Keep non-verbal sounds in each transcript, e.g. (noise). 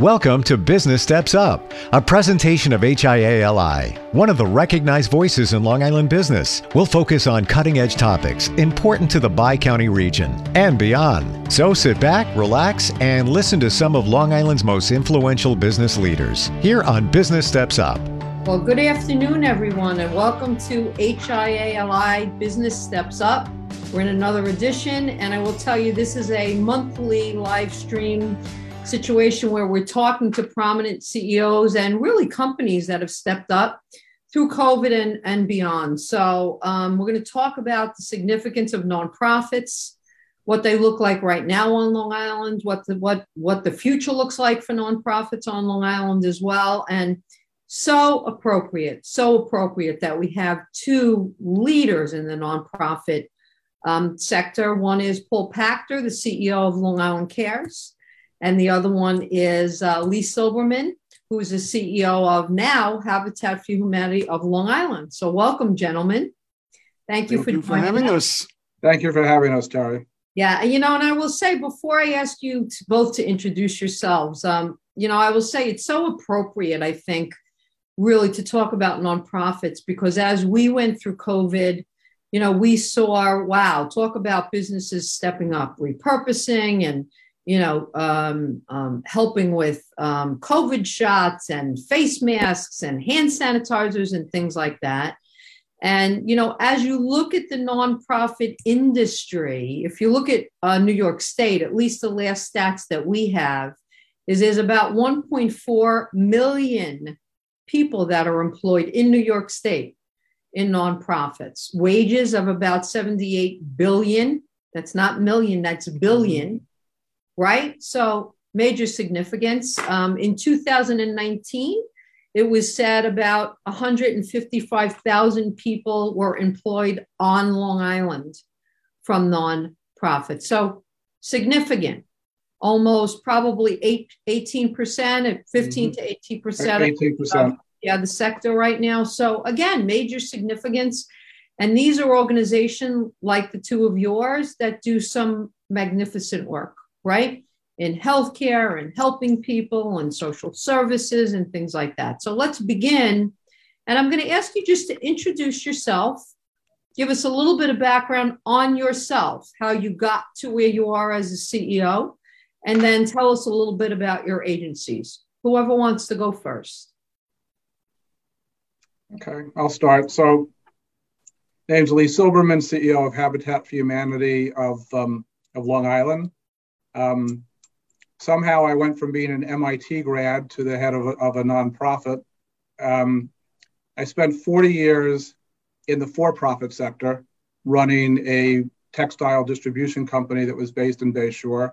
Welcome to Business Steps Up, a presentation of HIALI, one of the recognized voices in Long Island business. We'll focus on cutting edge topics important to the Bi County region and beyond. So sit back, relax, and listen to some of Long Island's most influential business leaders here on Business Steps Up. Well, good afternoon, everyone, and welcome to HIALI Business Steps Up. We're in another edition, and I will tell you this is a monthly live stream situation where we're talking to prominent CEOs and really companies that have stepped up through COVID and, and beyond. So, um, we're going to talk about the significance of nonprofits, what they look like right now on Long Island, what the what what the future looks like for nonprofits on Long Island as well, and so appropriate, so appropriate that we have two leaders in the nonprofit um, sector. One is Paul Pachter, the CEO of Long Island Cares, and the other one is uh, Lee Silberman, who is the CEO of now Habitat for Humanity of Long Island. So, welcome, gentlemen. Thank you, Thank for, you for having us. Thank you for having us, Terry. Yeah, you know, and I will say before I ask you to both to introduce yourselves, um, you know, I will say it's so appropriate, I think, really to talk about nonprofits because as we went through COVID, you know, we saw, wow, talk about businesses stepping up, repurposing and you know, um, um, helping with um, COVID shots and face masks and hand sanitizers and things like that. And, you know, as you look at the nonprofit industry, if you look at uh, New York State, at least the last stats that we have, is there's about 1.4 million people that are employed in New York State in nonprofits. Wages of about 78 billion. That's not million, that's billion right? So major significance. Um, in 2019, it was said about 155,000 people were employed on Long Island from nonprofits. So significant, almost probably eight, 18%, at 15 mm-hmm. to 18%. 18%. yeah, the sector right now. So again, major significance. And these are organizations like the two of yours that do some magnificent work right? In healthcare and helping people and social services and things like that. So let's begin. And I'm going to ask you just to introduce yourself, give us a little bit of background on yourself, how you got to where you are as a CEO, and then tell us a little bit about your agencies. Whoever wants to go first. Okay, I'll start. So, name's Lee Silberman, CEO of Habitat for Humanity of, um, of Long Island. Um, somehow I went from being an MIT grad to the head of a, of a nonprofit. Um, I spent 40 years in the for profit sector running a textile distribution company that was based in Bayshore.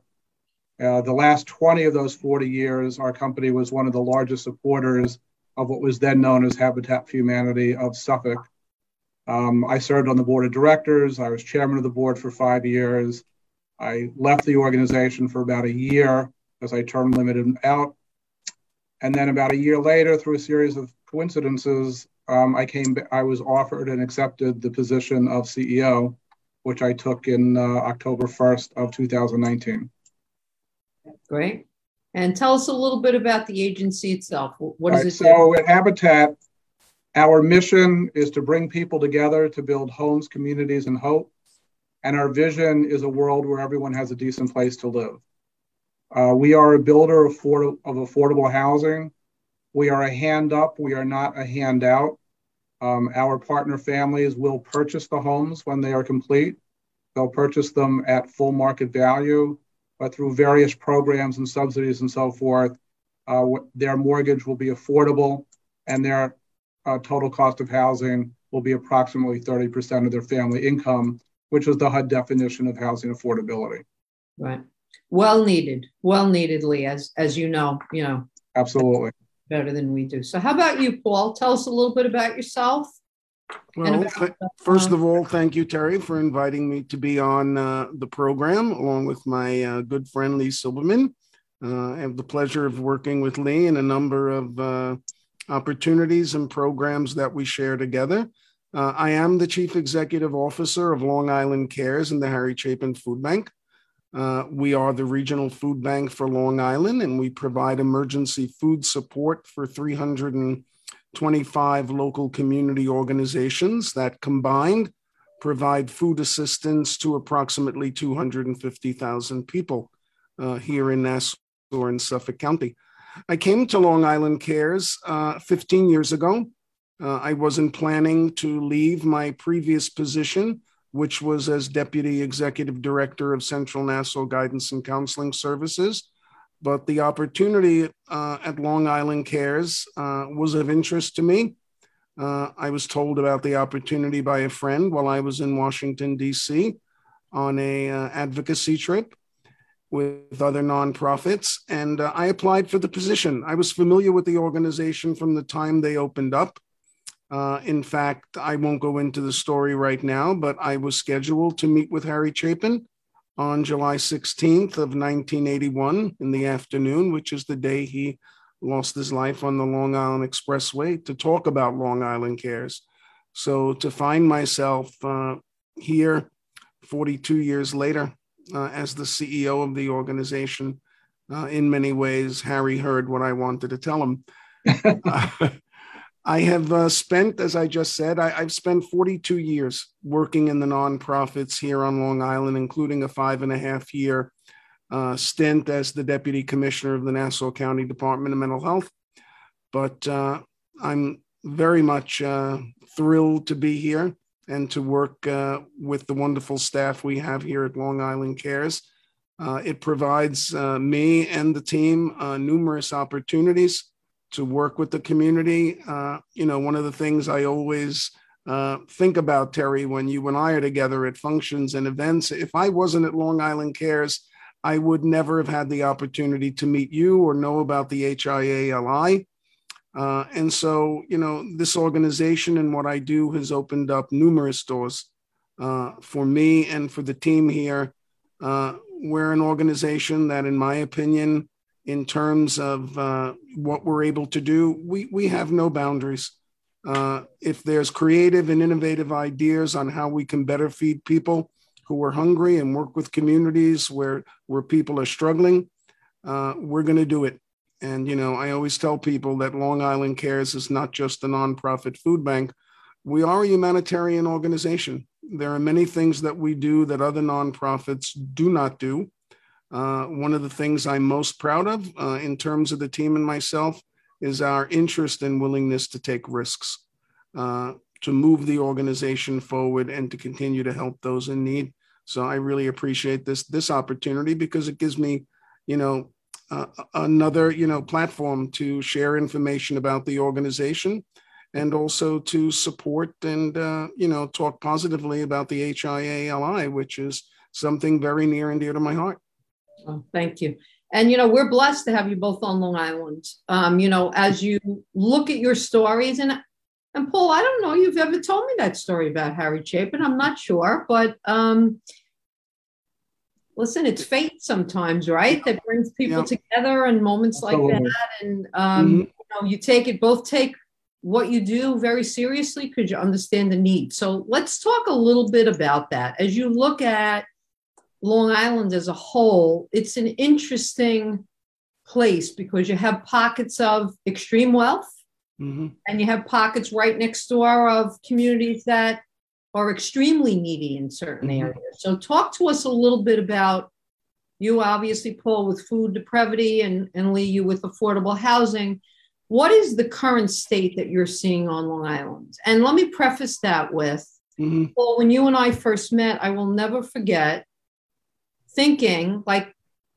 Uh, the last 20 of those 40 years, our company was one of the largest supporters of what was then known as Habitat for Humanity of Suffolk. Um, I served on the board of directors. I was chairman of the board for five years. I left the organization for about a year as I term limited out. And then about a year later, through a series of coincidences, um, I came. I was offered and accepted the position of CEO, which I took in uh, October 1st of 2019. Great. And tell us a little bit about the agency itself. What is right, it? So do? at Habitat, our mission is to bring people together to build homes, communities, and hope. And our vision is a world where everyone has a decent place to live. Uh, we are a builder of, of, affordable housing. We are a hand up, we are not a handout. Um, our partner families will purchase the homes when they are complete. They'll purchase them at full market value, but through various programs and subsidies and so forth, uh, their mortgage will be affordable and their uh, total cost of housing will be approximately 30% of their family income which was the HUD definition of housing affordability. Right. Well needed, well neededly, as as you know, you know. Absolutely. Better than we do. So, how about you, Paul? Tell us a little bit about yourself. Well, about, th- first of all, thank you, Terry, for inviting me to be on uh, the program along with my uh, good friend Lee Silberman. Uh, I have the pleasure of working with Lee in a number of uh, opportunities and programs that we share together. Uh, I am the Chief Executive Officer of Long Island Cares and the Harry Chapin Food Bank. Uh, we are the regional food bank for Long Island, and we provide emergency food support for 325 local community organizations that combined provide food assistance to approximately 250,000 people uh, here in Nassau and Suffolk County. I came to Long Island Cares uh, 15 years ago. Uh, I wasn't planning to leave my previous position which was as Deputy Executive Director of Central Nassau Guidance and Counseling Services. But the opportunity uh, at Long Island Cares uh, was of interest to me. Uh, I was told about the opportunity by a friend while I was in Washington, D.C. on a uh, advocacy trip with other nonprofits, and uh, I applied for the position. I was familiar with the organization from the time they opened up. Uh, in fact, I won't go into the story right now, but I was scheduled to meet with Harry Chapin on July 16th of 1981 in the afternoon, which is the day he lost his life on the Long Island Expressway, to talk about Long Island Cares. So to find myself uh, here 42 years later uh, as the CEO of the organization, uh, in many ways, Harry heard what I wanted to tell him. (laughs) (laughs) I have uh, spent, as I just said, I, have spent 42 years working in the nonprofits here on Long Island, including a five and a half year uh, stint as the deputy commissioner of the Nassau County Department of Mental Health. But uh, I'm very much uh, thrilled to be here and to work uh, with the wonderful staff we have here at Long Island Cares. Uh, it provides me and the team numerous opportunities to work with the community. Uh, you know, one of the things I always uh, think about, Terry, when you and I are together at functions and events, if I wasn't at Long Island Cares, I would never have had the opportunity to meet you or know about the HIALI. Uh, and so, you know, this organization and what I do has opened up numerous doors uh, for me and for the team here. Uh, we're an organization that, in my opinion, in terms of uh, what we're able to do, we, we have no boundaries. Uh, if there's creative and innovative ideas on how we can better feed people who are hungry and work with communities where, where people are struggling, uh, we're going to do it. And, you know, I always tell people that Long Island Cares is not just a nonprofit food bank. We are a humanitarian organization. There are many things that we do that other nonprofits do not do. Uh, one of the things I'm most proud of uh, in terms of the team and myself is our interest and willingness to take risks, uh, to move the organization forward and to continue to help those in need. So I really appreciate this this opportunity because it gives me, you know, another you know platform to share information about the organization and also to support and uh, you know talk positively about the HIALI, which is something very near and dear to my heart. Oh, thank you. And you know, we're blessed to have you both on Long Island. Um, you know, as you look at your stories, and and Paul, I don't know you've ever told me that story about Harry Chapin. I'm not sure, but um, listen, it's fate sometimes, right? That brings people yeah. together and moments like that. And um, mm-hmm. you know, you take it both take what you do very seriously because you understand the need. So let's talk a little bit about that. As you look at Long Island as a whole, it's an interesting place because you have pockets of extreme wealth mm-hmm. and you have pockets right next door of communities that are extremely needy in certain mm-hmm. areas. So, talk to us a little bit about you, obviously, Paul, with food depravity, and, and Lee, you with affordable housing. What is the current state that you're seeing on Long Island? And let me preface that with mm-hmm. Paul, when you and I first met, I will never forget thinking, like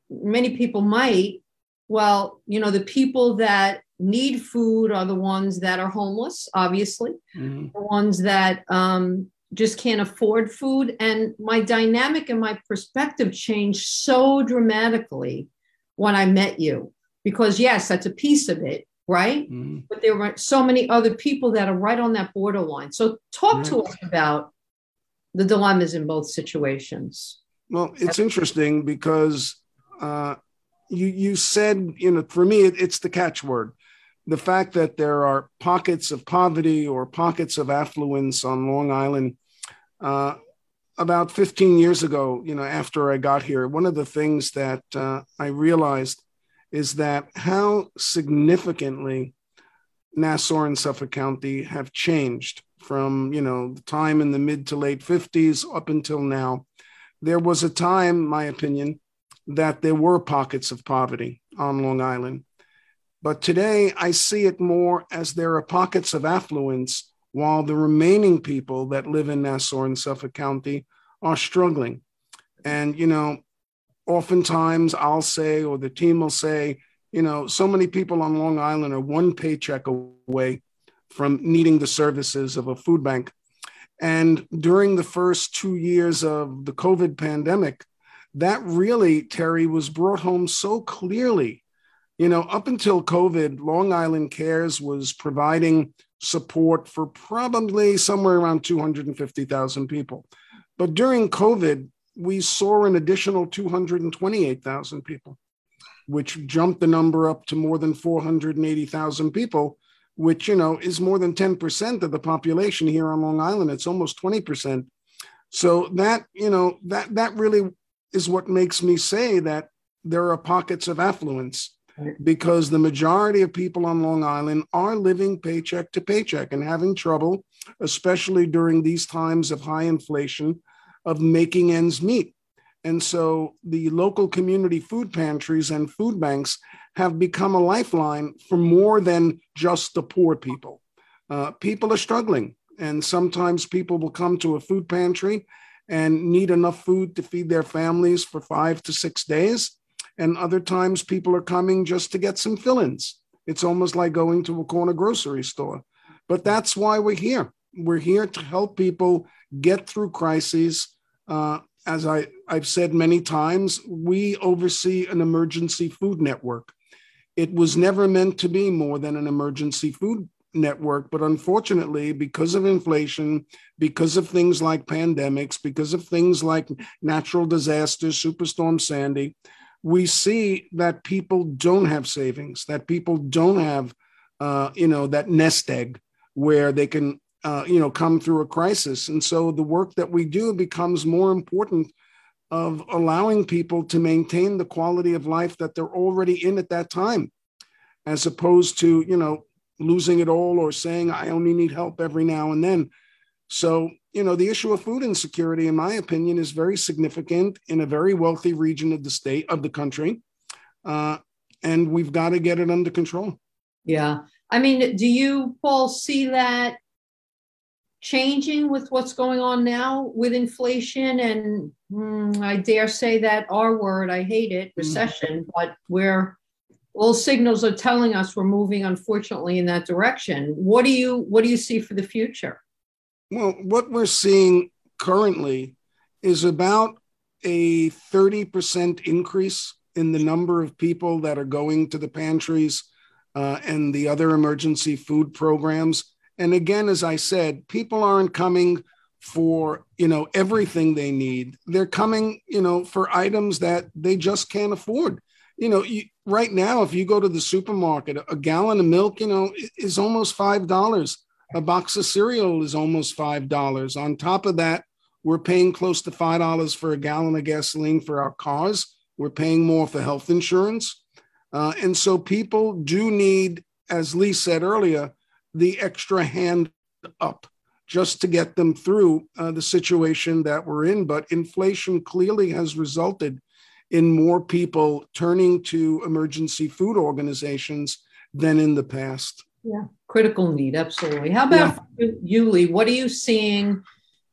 many people might, well, you know, the people that need food are the ones that are homeless, obviously, mm-hmm. the ones that um, just can't afford food. And my dynamic and my perspective changed so dramatically when I met you, because yes, that's a piece of it, right? Mm-hmm. But there were so many other people that are right on that borderline. So, talk to us about the dilemmas in both situations. Well, it's interesting because uh, you you said you know for me it, it's the catchword, the fact that there are pockets of poverty or pockets of affluence on Long Island. Uh, about 15 years ago, you know, after I got here, one of the things that uh, I realized is that how significantly Nassau and Suffolk County have changed from, you know, the time in the mid to late 50s up until now. There was a time, my opinion, that there were pockets of poverty on Long Island. But today I see it more as there are pockets of affluence while the remaining people that live in Nassau and Suffolk County are struggling. And, you know, oftentimes I'll say, or the team will say, you know, so many people on Long Island are one paycheck away from needing the services of a food bank. And during the first two years of the COVID pandemic, that really, Terry, was brought home so clearly. You know, up until COVID, Long Island Cares was providing support for probably somewhere around 250,000 people. But during COVID, we saw an additional 228,000 people, which jumped the number up to more than 480,000 people, which, you know, is more than 10% of the population here on Long Island. It's almost 20%. So that, you know, that that really is what makes me say that there are pockets of affluence because the majority of people on Long Island are living paycheck to paycheck and having trouble, especially during these times of high inflation, of making ends meet. And so the local community food pantries and food banks have become a lifeline for more than just the poor people. Uh, people are struggling, and sometimes people will come to a food pantry and need enough food to feed their families for five to six days. And other times people are coming just to get some fill ins. It's almost like going to a corner grocery store. But that's why we're here. We're here to help people get through crises. Uh, as I, I've said many times, we oversee an emergency food network. It was never meant to be more than an emergency food network. But unfortunately, because of inflation, because of things like pandemics, because of things like natural disasters, Superstorm Sandy, we see that people don't have savings, that people don't have, uh, you know, that nest egg where they can, uh, you know, come through a crisis. And so the work that we do becomes more important of allowing people to maintain the quality of life that they're already in at that time, as opposed to, you know, losing it all or saying, I only need help every now and then. So, you know, the issue of food insecurity, in my opinion, is very significant in a very wealthy region of the state, of the country. Uh, and we've got to get it under control. Yeah. I mean, do you, Paul, see that changing with what's going on now with inflation and mm, I dare say that R word, I hate it, mm. recession, mm. but we're all signals are telling us we're moving unfortunately in that direction what do you what do you see for the future well what we're seeing currently is about a 30% increase in the number of people that are going to the pantries uh, and the other emergency food programs and again as i said people aren't coming for you know everything they need they're coming you know for items that they just can't afford you know, you, right now, if you go to the supermarket, a gallon of milk, you know, is almost five dollars. A box of cereal is almost five dollars. On top of that, we're paying close to five dollars for a gallon of gasoline for our cars. We're paying more for health insurance, uh, and so people do need, as Lee said earlier, the extra hand up just to get them through uh, the situation that we're in. But inflation clearly has resulted in more people turning to emergency food organizations than in the past. Yeah, critical need, absolutely. How about yeah. you, Lee? What are you seeing?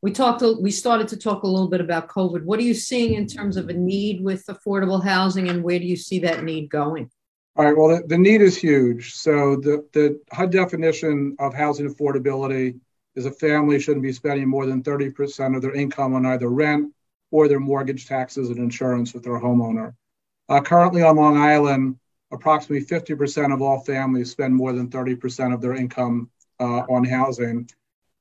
We talked. We started to talk a little bit about COVID. What are you seeing in terms of a need with affordable housing, and where do you see that need going? All right. Well, the, the need is huge. So the the HUD definition of housing affordability is a family shouldn't be spending more than thirty percent of their income on either rent or their mortgage taxes and insurance with their homeowner. Uh, currently on Long Island, approximately 50% of all families spend more than 30% of their income uh, on housing.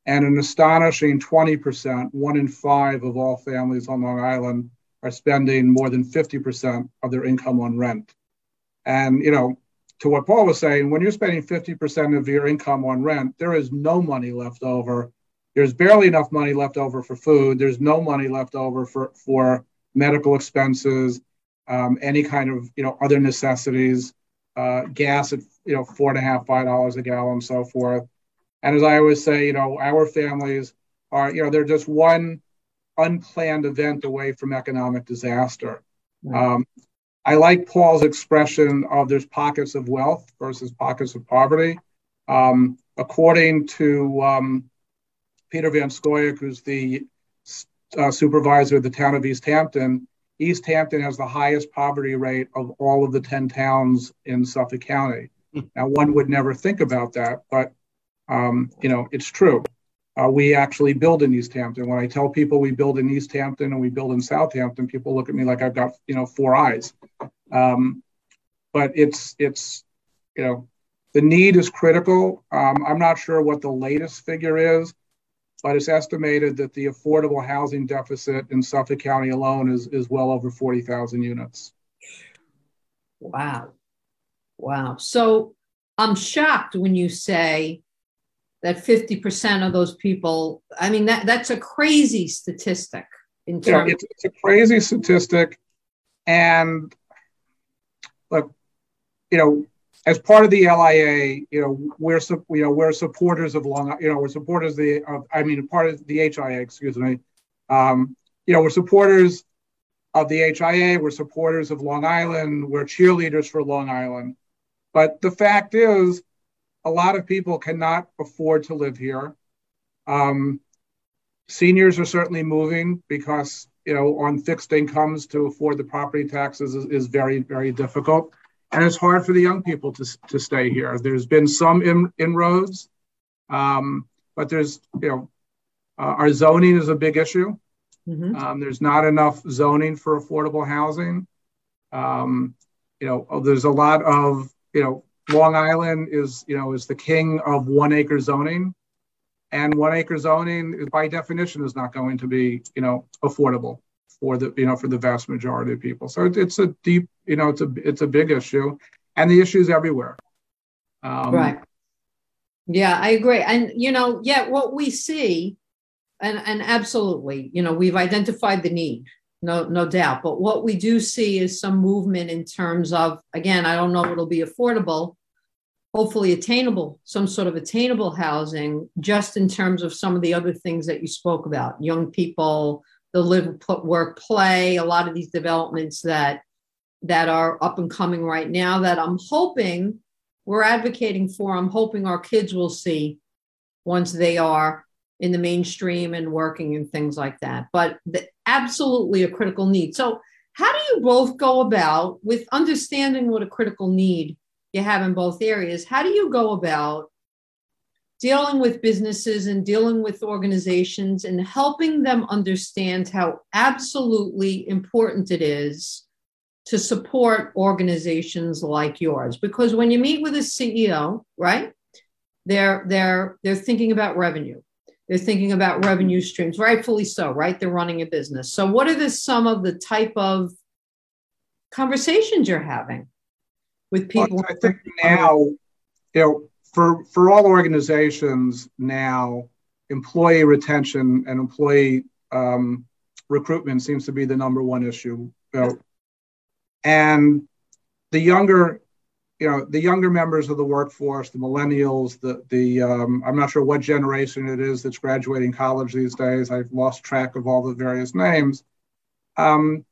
And an astonishing 20%, one in five of all families on Long Island are spending more than 50% of their income on rent. And, you know, to what Paul was saying, when you're spending 50% of your income on rent, there is no money left over there's barely enough money left over for food. There's no money left over for, for medical expenses, um, any kind of you know other necessities, uh, gas at you know four and a half, five dollars a gallon, so forth. And as I always say, you know, our families are you know they're just one unplanned event away from economic disaster. Um, I like Paul's expression of there's pockets of wealth versus pockets of poverty. Um, according to um, Peter Van Scoyoc, who's the uh, supervisor of the town of East Hampton, East Hampton has the highest poverty rate of all of the 10 towns in Suffolk County. Hmm. now, one would never think about that, but um, you know, it's true. We actually build in East Hampton. When I tell people we build in East Hampton and we build in Southampton, people look at me like I've got you know four eyes. Um, but it's it's you know the need is critical. Um, I'm not sure what the latest figure is, but it's estimated that the affordable housing deficit in Suffolk County alone is, is well over 40,000 units. Wow. Wow. So I'm shocked when you say that 50% of those people, I mean, that, that's a crazy statistic. In terms- yeah, it's, it's a crazy statistic. And look, you know, as part of the LIA, you know, we're you know we're supporters of Long, you know, we're supporters of the of, I mean, part of the HIA, excuse me. Um, you know, we're supporters of the HIA. We're supporters of Long Island. We're cheerleaders for Long Island. But the fact is, a lot of people cannot afford to live here. Um, seniors are certainly moving because you know on fixed incomes to afford the property taxes is, is very very difficult and it's hard for the young people to, to stay here. There's been some in, inroads, um, but there's, you know, uh, our zoning is a big issue. Mm-hmm. Um, there's not enough zoning for affordable housing. Um, you know, there's a lot of, you know, Long Island is, you know, is the king of one acre zoning. And one acre zoning, by definition, is not going to be, you know, affordable for the you know for the vast majority of people. So it's a deep you know it's a it's a big issue, and the issues everywhere. Um, right. Yeah, I agree, and you know, yeah, what we see, and and absolutely, you know, we've identified the need, no no doubt, but what we do see is some movement in terms of again, I don't know if it'll be affordable, hopefully attainable, some sort of attainable housing, just in terms of some of the other things that you spoke about, young people the live work play a lot of these developments that that are up and coming right now that i'm hoping we're advocating for i'm hoping our kids will see once they are in the mainstream and working and things like that. But the, absolutely a critical need. So how do you both go about with understanding what a critical need you have in both areas. How do you go about dealing with businesses and dealing with organizations and helping them understand how absolutely important it is to support organizations like yours? Because when you meet with a CEO right they're they're they're thinking about revenue. They're thinking about revenue streams rightfully so right? They're running a business. So what are the some of the type of conversations you're having with people well, i think now you know for for all organizations now, employee retention and employee um, recruitment seems to be the number one issue. You know, and the younger, you know, the younger members of the workforce, the millennials, the the um, I'm not sure what generation it is that's graduating college these days. I've lost track of all the various names. Um,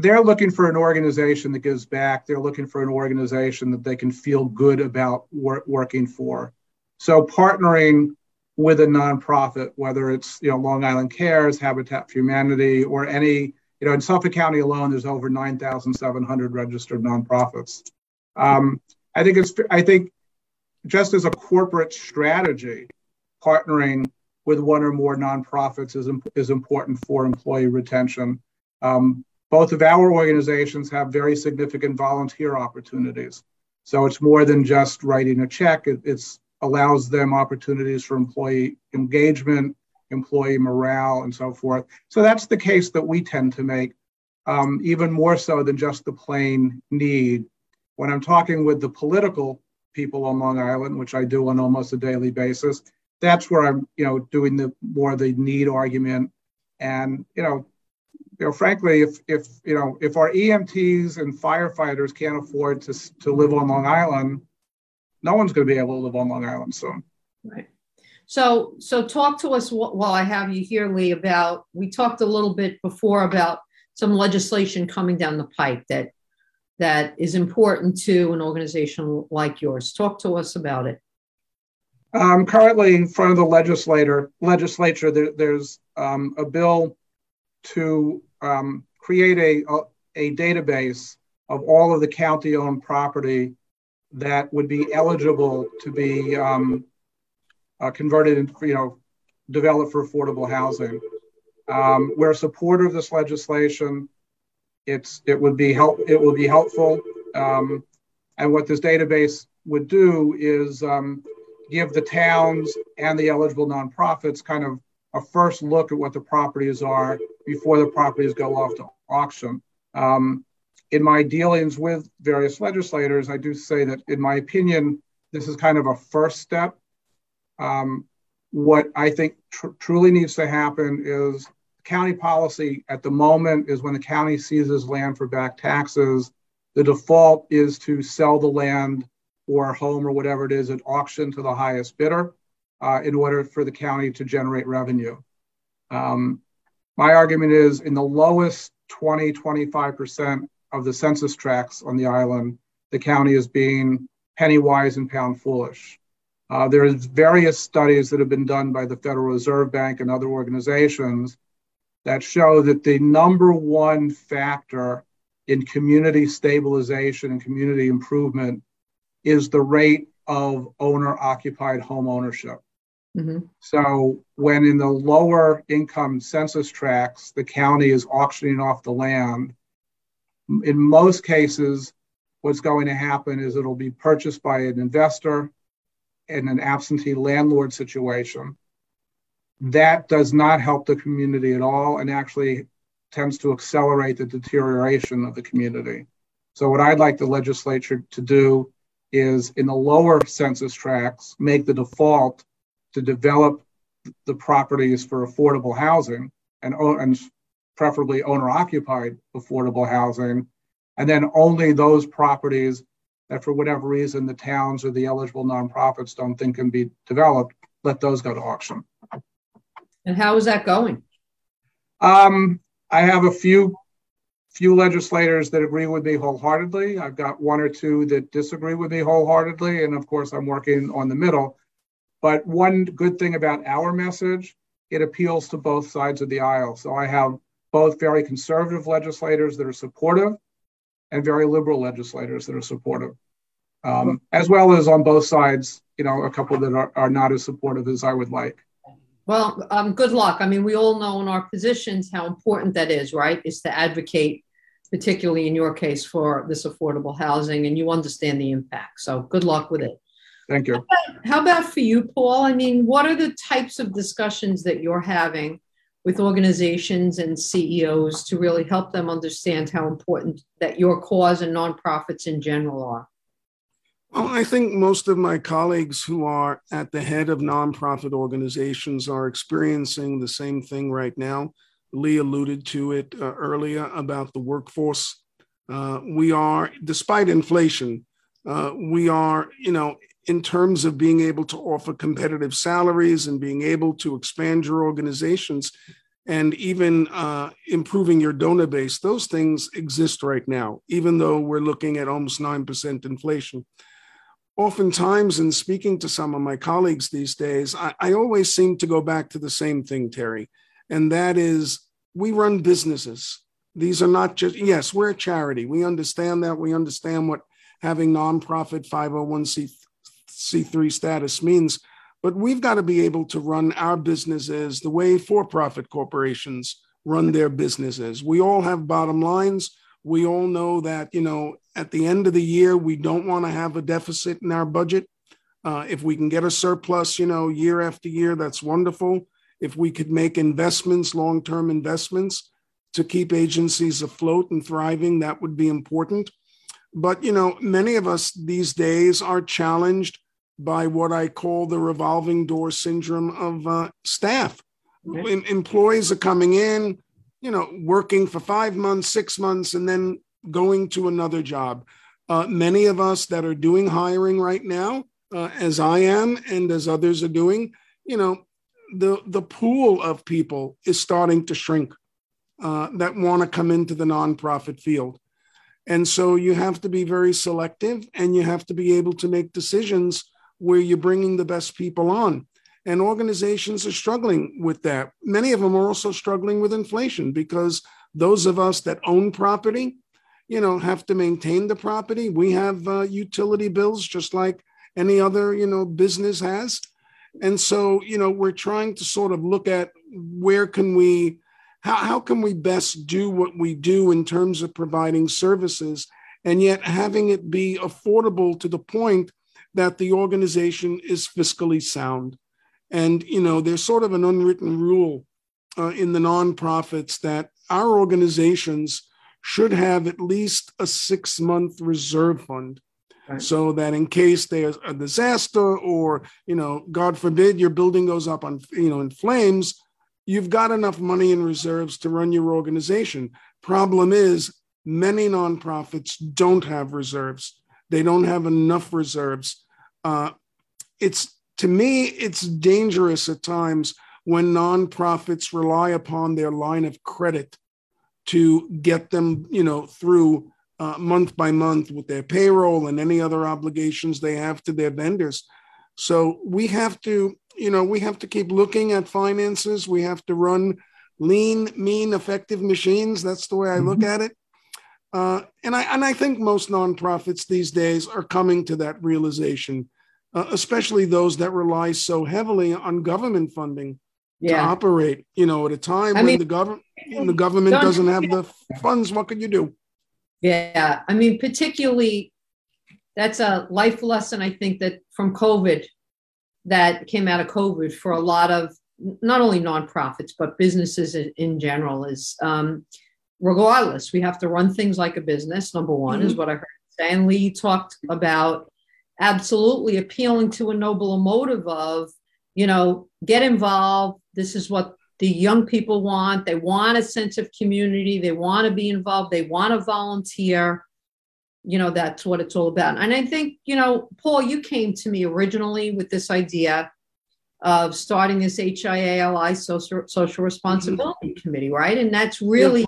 they're looking for an organization that gives back. They're looking for an organization that they can feel good about wor- working for. So partnering with a nonprofit, whether it's you know Long Island Cares, Habitat for Humanity, or any you know in Suffolk County alone, there's over 9,700 registered nonprofits. Um, I think it's I think just as a corporate strategy, partnering with one or more nonprofits is is important for employee retention. Um, both of our organizations have very significant volunteer opportunities. So it's more than just writing a check. It it's, allows them opportunities for employee engagement, employee morale, and so forth. So that's the case that we tend to make, um, even more so than just the plain need. When I'm talking with the political people on Long Island, which I do on almost a daily basis, that's where I'm, you know, doing the more the need argument. And, you know, you know, frankly, if if you know if our EMTs and firefighters can't afford to to live on Long Island, no one's going to be able to live on Long Island soon. Right. So so talk to us while I have you here, Lee. About we talked a little bit before about some legislation coming down the pike that that is important to an organization like yours. Talk to us about it. Um, currently, in front of the legislator legislature, there, there's um, a bill to um, create a, a, a database of all of the county-owned property that would be eligible to be um, uh, converted and you know developed for affordable housing. Um, we're supportive of this legislation. It's it would be help it will be helpful. Um, and what this database would do is um, give the towns and the eligible nonprofits kind of a first look at what the properties are before the properties go off to auction. Um, in my dealings with various legislators, I do say that, in my opinion, this is kind of a first step. Um, what I think tr- truly needs to happen is county policy at the moment is when the county seizes land for back taxes, the default is to sell the land or home or whatever it is at auction to the highest bidder uh, in order for the county to generate revenue. Um, my argument is in the lowest 20, 25% of the census tracts on the island, the county is being penny wise and pound foolish. Uh, there is various studies that have been done by the Federal Reserve Bank and other organizations that show that the number one factor in community stabilization and community improvement is the rate of owner occupied home ownership. Mm-hmm. So, when in the lower income census tracts, the county is auctioning off the land, in most cases, what's going to happen is it'll be purchased by an investor in an absentee landlord situation. That does not help the community at all and actually tends to accelerate the deterioration of the community. So, what I'd like the legislature to do is in the lower census tracts, make the default to develop the properties for affordable housing and, and preferably owner occupied affordable housing. And then only those properties that, for whatever reason, the towns or the eligible nonprofits don't think can be developed, let those go to auction. And how is that going? Um, I have a few few legislators that agree with me wholeheartedly. I've got one or two that disagree with me wholeheartedly, and of course, I'm working on the middle. But one good thing about our message, it appeals to both sides of the aisle. So I have both very conservative legislators that are supportive and very liberal legislators that are supportive, um, as well as on both sides, you know, a couple that are, are not as supportive as I would like. Well, um, good luck. I mean, we all know in our positions how important that is, right? Is to advocate, particularly in your case, for this affordable housing, and you understand the impact. So good luck with it. Thank you. How about, how about for you, Paul? I mean, what are the types of discussions that you're having with organizations and CEOs to really help them understand how important that your cause and nonprofits in general are? Well, I think most of my colleagues who are at the head of nonprofit organizations are experiencing the same thing right now. Lee alluded to it uh, earlier about the workforce. Uh, we are, despite inflation, uh, we are, you know, in terms of being able to offer competitive salaries and being able to expand your organizations and even uh, improving your donor base, those things exist right now, even though we're looking at almost 9% inflation. Oftentimes, in speaking to some of my colleagues these days, I, I always seem to go back to the same thing, Terry, and that is we run businesses. These are not just, yes, we're a charity. We understand that. We understand what having nonprofit 501c C3 status means, but we've got to be able to run our businesses the way for profit corporations run their businesses. We all have bottom lines. We all know that, you know, at the end of the year, we don't want to have a deficit in our budget. Uh, if we can get a surplus, you know, year after year, that's wonderful. If we could make investments, long term investments to keep agencies afloat and thriving, that would be important. But, you know, many of us these days are challenged by what I call the revolving door syndrome of uh, staff. Okay. Em- employees are coming in, you know, working for five months, six months, and then going to another job. Uh, many of us that are doing hiring right now, uh, as I am and as others are doing, you know, the the pool of people is starting to shrink uh, that want to come into the nonprofit field. And so you have to be very selective and you have to be able to make decisions where you're bringing the best people on. And organizations are struggling with that. Many of them are also struggling with inflation because those of us that own property, you know, have to maintain the property. We have uh, utility bills just like any other, you know, business has. And so, you know, we're trying to sort of look at where can we how, how can we best do what we do in terms of providing services and yet having it be affordable to the point that the organization is fiscally sound and you know there's sort of an unwritten rule uh, in the nonprofits that our organizations should have at least a six month reserve fund right. so that in case there's a disaster or you know god forbid your building goes up on you know in flames you've got enough money in reserves to run your organization. Problem is, many nonprofits don't have reserves. They don't have enough reserves. Uh, it's to me, it's dangerous at times when nonprofits rely upon their line of credit to get them, you know, through uh, month by month with their payroll and any other obligations they have to their vendors. So we have to you know, we have to keep looking at finances. We have to run lean, mean, effective machines. That's the way I look mm-hmm. at it. Uh, and I and I think most nonprofits these days are coming to that realization, uh, especially those that rely so heavily on government funding yeah. to operate. You know, at a time I when mean, the government the government doesn't have the funds, what can you do? Yeah, I mean, particularly that's a life lesson I think that from COVID that came out of COVID for a lot of not only nonprofits but businesses in, general is um, regardless we have to run things like a business. Number one mm-hmm. is what I heard Stan Lee talked about absolutely appealing to a noble motive of you know get involved. This is what the young people want. They want a sense of community. They want to be involved. They want to volunteer you know that's what it's all about and i think you know paul you came to me originally with this idea of starting this hiali social, social responsibility mm-hmm. committee right and that's really yeah.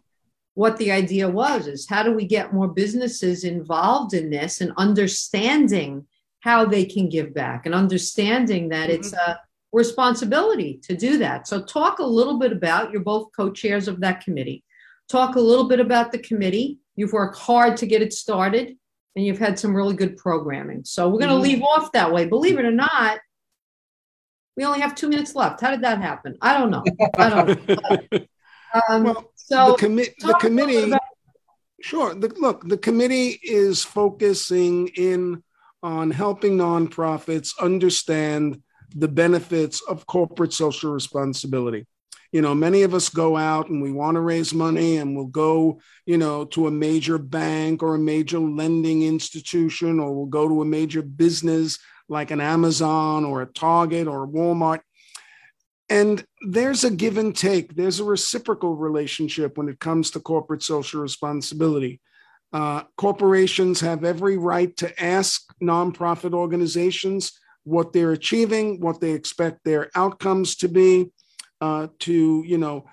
what the idea was is how do we get more businesses involved in this and understanding how they can give back and understanding that mm-hmm. it's a responsibility to do that so talk a little bit about you're both co-chairs of that committee talk a little bit about the committee You've worked hard to get it started and you've had some really good programming. So we're going to mm-hmm. leave off that way. Believe it or not, we only have two minutes left. How did that happen? I don't know. I don't know. (laughs) Um, well, so the, commi- the committee, about- sure. The, look, the committee is focusing in on helping nonprofits understand the benefits of corporate social responsibility you know many of us go out and we want to raise money and we'll go you know to a major bank or a major lending institution or we'll go to a major business like an amazon or a target or a walmart. And there's a give and take. There's a reciprocal relationship when it comes to corporate social responsibility. Uh, corporations have every right to ask nonprofit organizations what they're achieving what they expect their outcomes to be uh, to you know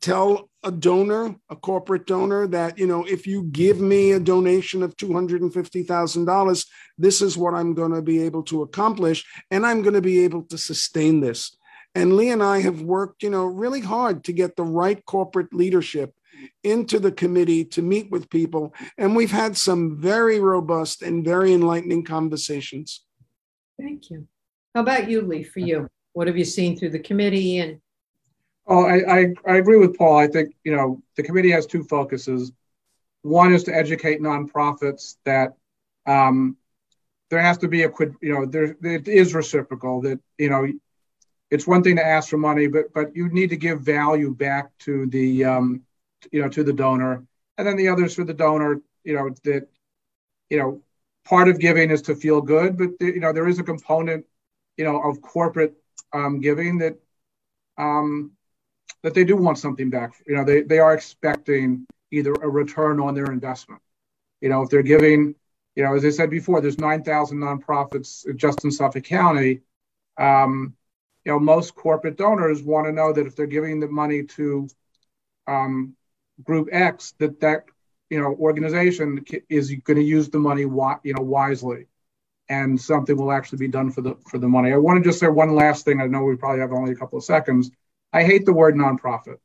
tell a donor, a corporate donor, that you know if you give me a donation of two hundred and fifty thousand dollars, this is what I'm going to be able to accomplish, and I'm going to be able to sustain this. And Lee and I have worked, you know, really hard to get the right corporate leadership into the committee to meet with people, and we've had some very robust and very enlightening conversations. Thank you. How about you, Lee? For you, what have you seen through the committee and Oh, I, I, I agree with Paul. I think you know the committee has two focuses. One is to educate nonprofits that um, there has to be a you know there it is reciprocal that you know it's one thing to ask for money, but but you need to give value back to the um, you know to the donor, and then the others for the donor. You know that you know part of giving is to feel good, but you know there is a component, you know, of corporate um, giving that um, that they do want something back. You know, they they are expecting either a return on their investment. You know, if they're giving, you know, as I said before, there's 9,000 nonprofits just in Suffolk County. Um, you know, most corporate donors want to know that if they're giving the money to um, Group X, that that you know organization is going to use the money you know wisely and something will actually be done for the for the money i want to just say one last thing i know we probably have only a couple of seconds i hate the word nonprofit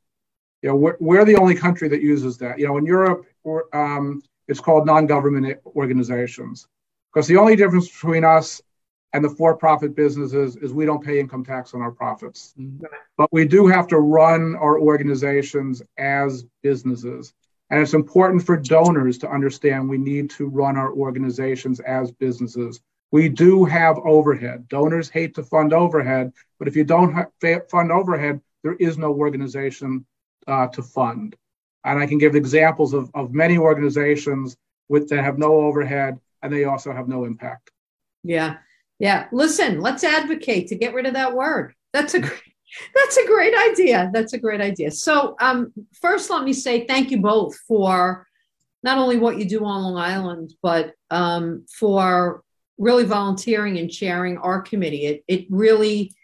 you know we're, we're the only country that uses that you know in europe um, it's called non-government organizations because the only difference between us and the for-profit businesses is we don't pay income tax on our profits mm-hmm. but we do have to run our organizations as businesses and it's important for donors to understand we need to run our organizations as businesses. We do have overhead. Donors hate to fund overhead, but if you don't fund overhead, there is no organization uh, to fund. And I can give examples of, of many organizations with that have no overhead and they also have no impact. Yeah. Yeah. Listen, let's advocate to get rid of that word. That's a great (laughs) that's a great idea. That's a great idea. So, um, first, let me say thank you both for not only what you do on Long Island, but um, for really volunteering and chairing our committee. It, it really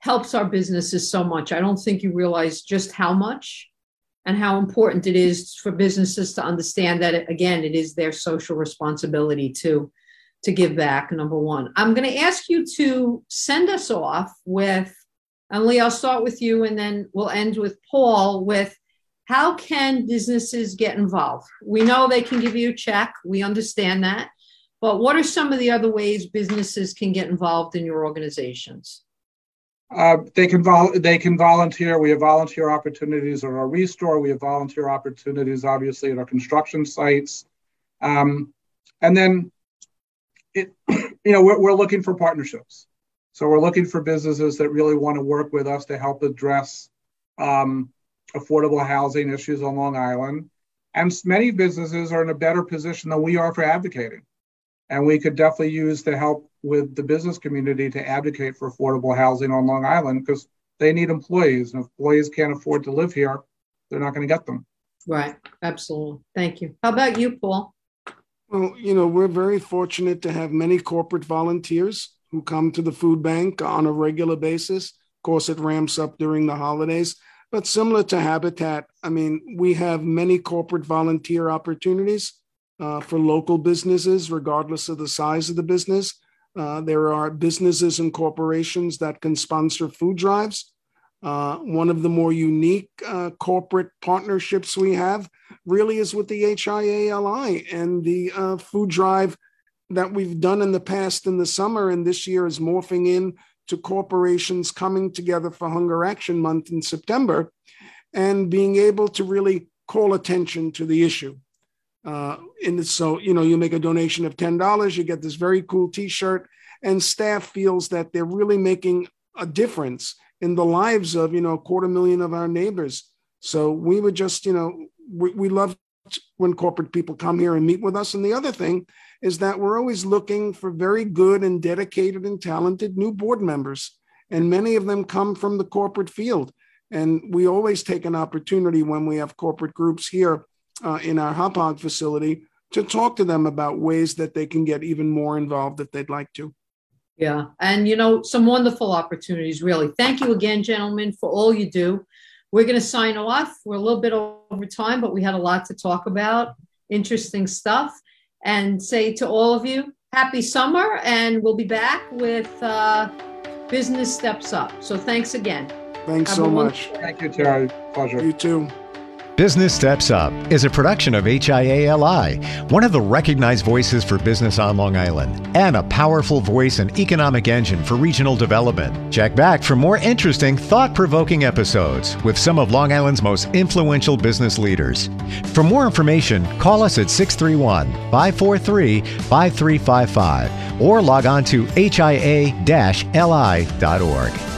helps our businesses so much. I don't think you realize just how much and how important it is for businesses to understand that, again, it is their social responsibility to to give back number one i'm going to ask you to send us off with and Lee, I'll start with you and then we'll end with Paul with how can businesses get involved? We know they can give you a check, we understand that. But what are some of the other ways businesses can get involved in your organizations? Uh, they can vol- they can volunteer. We have volunteer opportunities at our ReStore. We have volunteer opportunities, obviously, at our construction sites. Um, and then, it, (clears throat) you know, we're, we're looking for partnerships. So we're looking for businesses that really want to work with us to help address um, affordable housing issues on Long Island. And many businesses are in a better position than we are for advocating. And we could definitely use the help with the business community to advocate for affordable housing on Long Island because they need employees. And if employees can't afford to live here, they're not going to get them. Right. Absolutely. Thank you. How about you, Paul? Well, you know, we're very fortunate to have many corporate volunteers who come to the food bank on a regular basis. Of course, it ramps up during the holidays. But similar to Habitat, I mean, we have many corporate volunteer opportunities uh, for local businesses, regardless of the size of the business. Uh, there are businesses and corporations that can sponsor food drives. Uh, one of the more unique uh, corporate partnerships we have really is with the HIALI and the uh, food drive that we've done in the past in the summer and this year is morphing in to corporations coming together for Hunger Action Month in September and being able to really call attention to the issue. Uh, and so, you know, you make a donation of $10, you get this very cool t shirt, and staff feels that they're really making a difference in the lives of, you know, a quarter million of our neighbors. So we would just, you know, we, we love when corporate people come here and meet with us. And the other thing is that we're always looking for very good and dedicated and talented new board members. And many of them come from the corporate field. And we always take an opportunity when we have corporate groups here uh, in our Hauppauge facility to talk to them about ways that they can get even more involved if they'd like to. Yeah. And, you know, some wonderful opportunities, really. Thank you again, gentlemen, for all you do. We're going to sign off. We're a little bit over time, but we had a lot to talk about, interesting stuff and say to all of you, happy summer, and we'll be back with uh, Business Steps Up. So thanks again. Thanks Have so much. Thank you, Terry. Pleasure. You too. Business Steps Up is a production of HIALI, one of the recognized voices for business on Long Island, and a powerful voice and economic engine for regional development. Check back for more interesting, thought provoking episodes with some of Long Island's most influential business leaders. For more information, call us at 631 543 5355 or log on to hia li.org.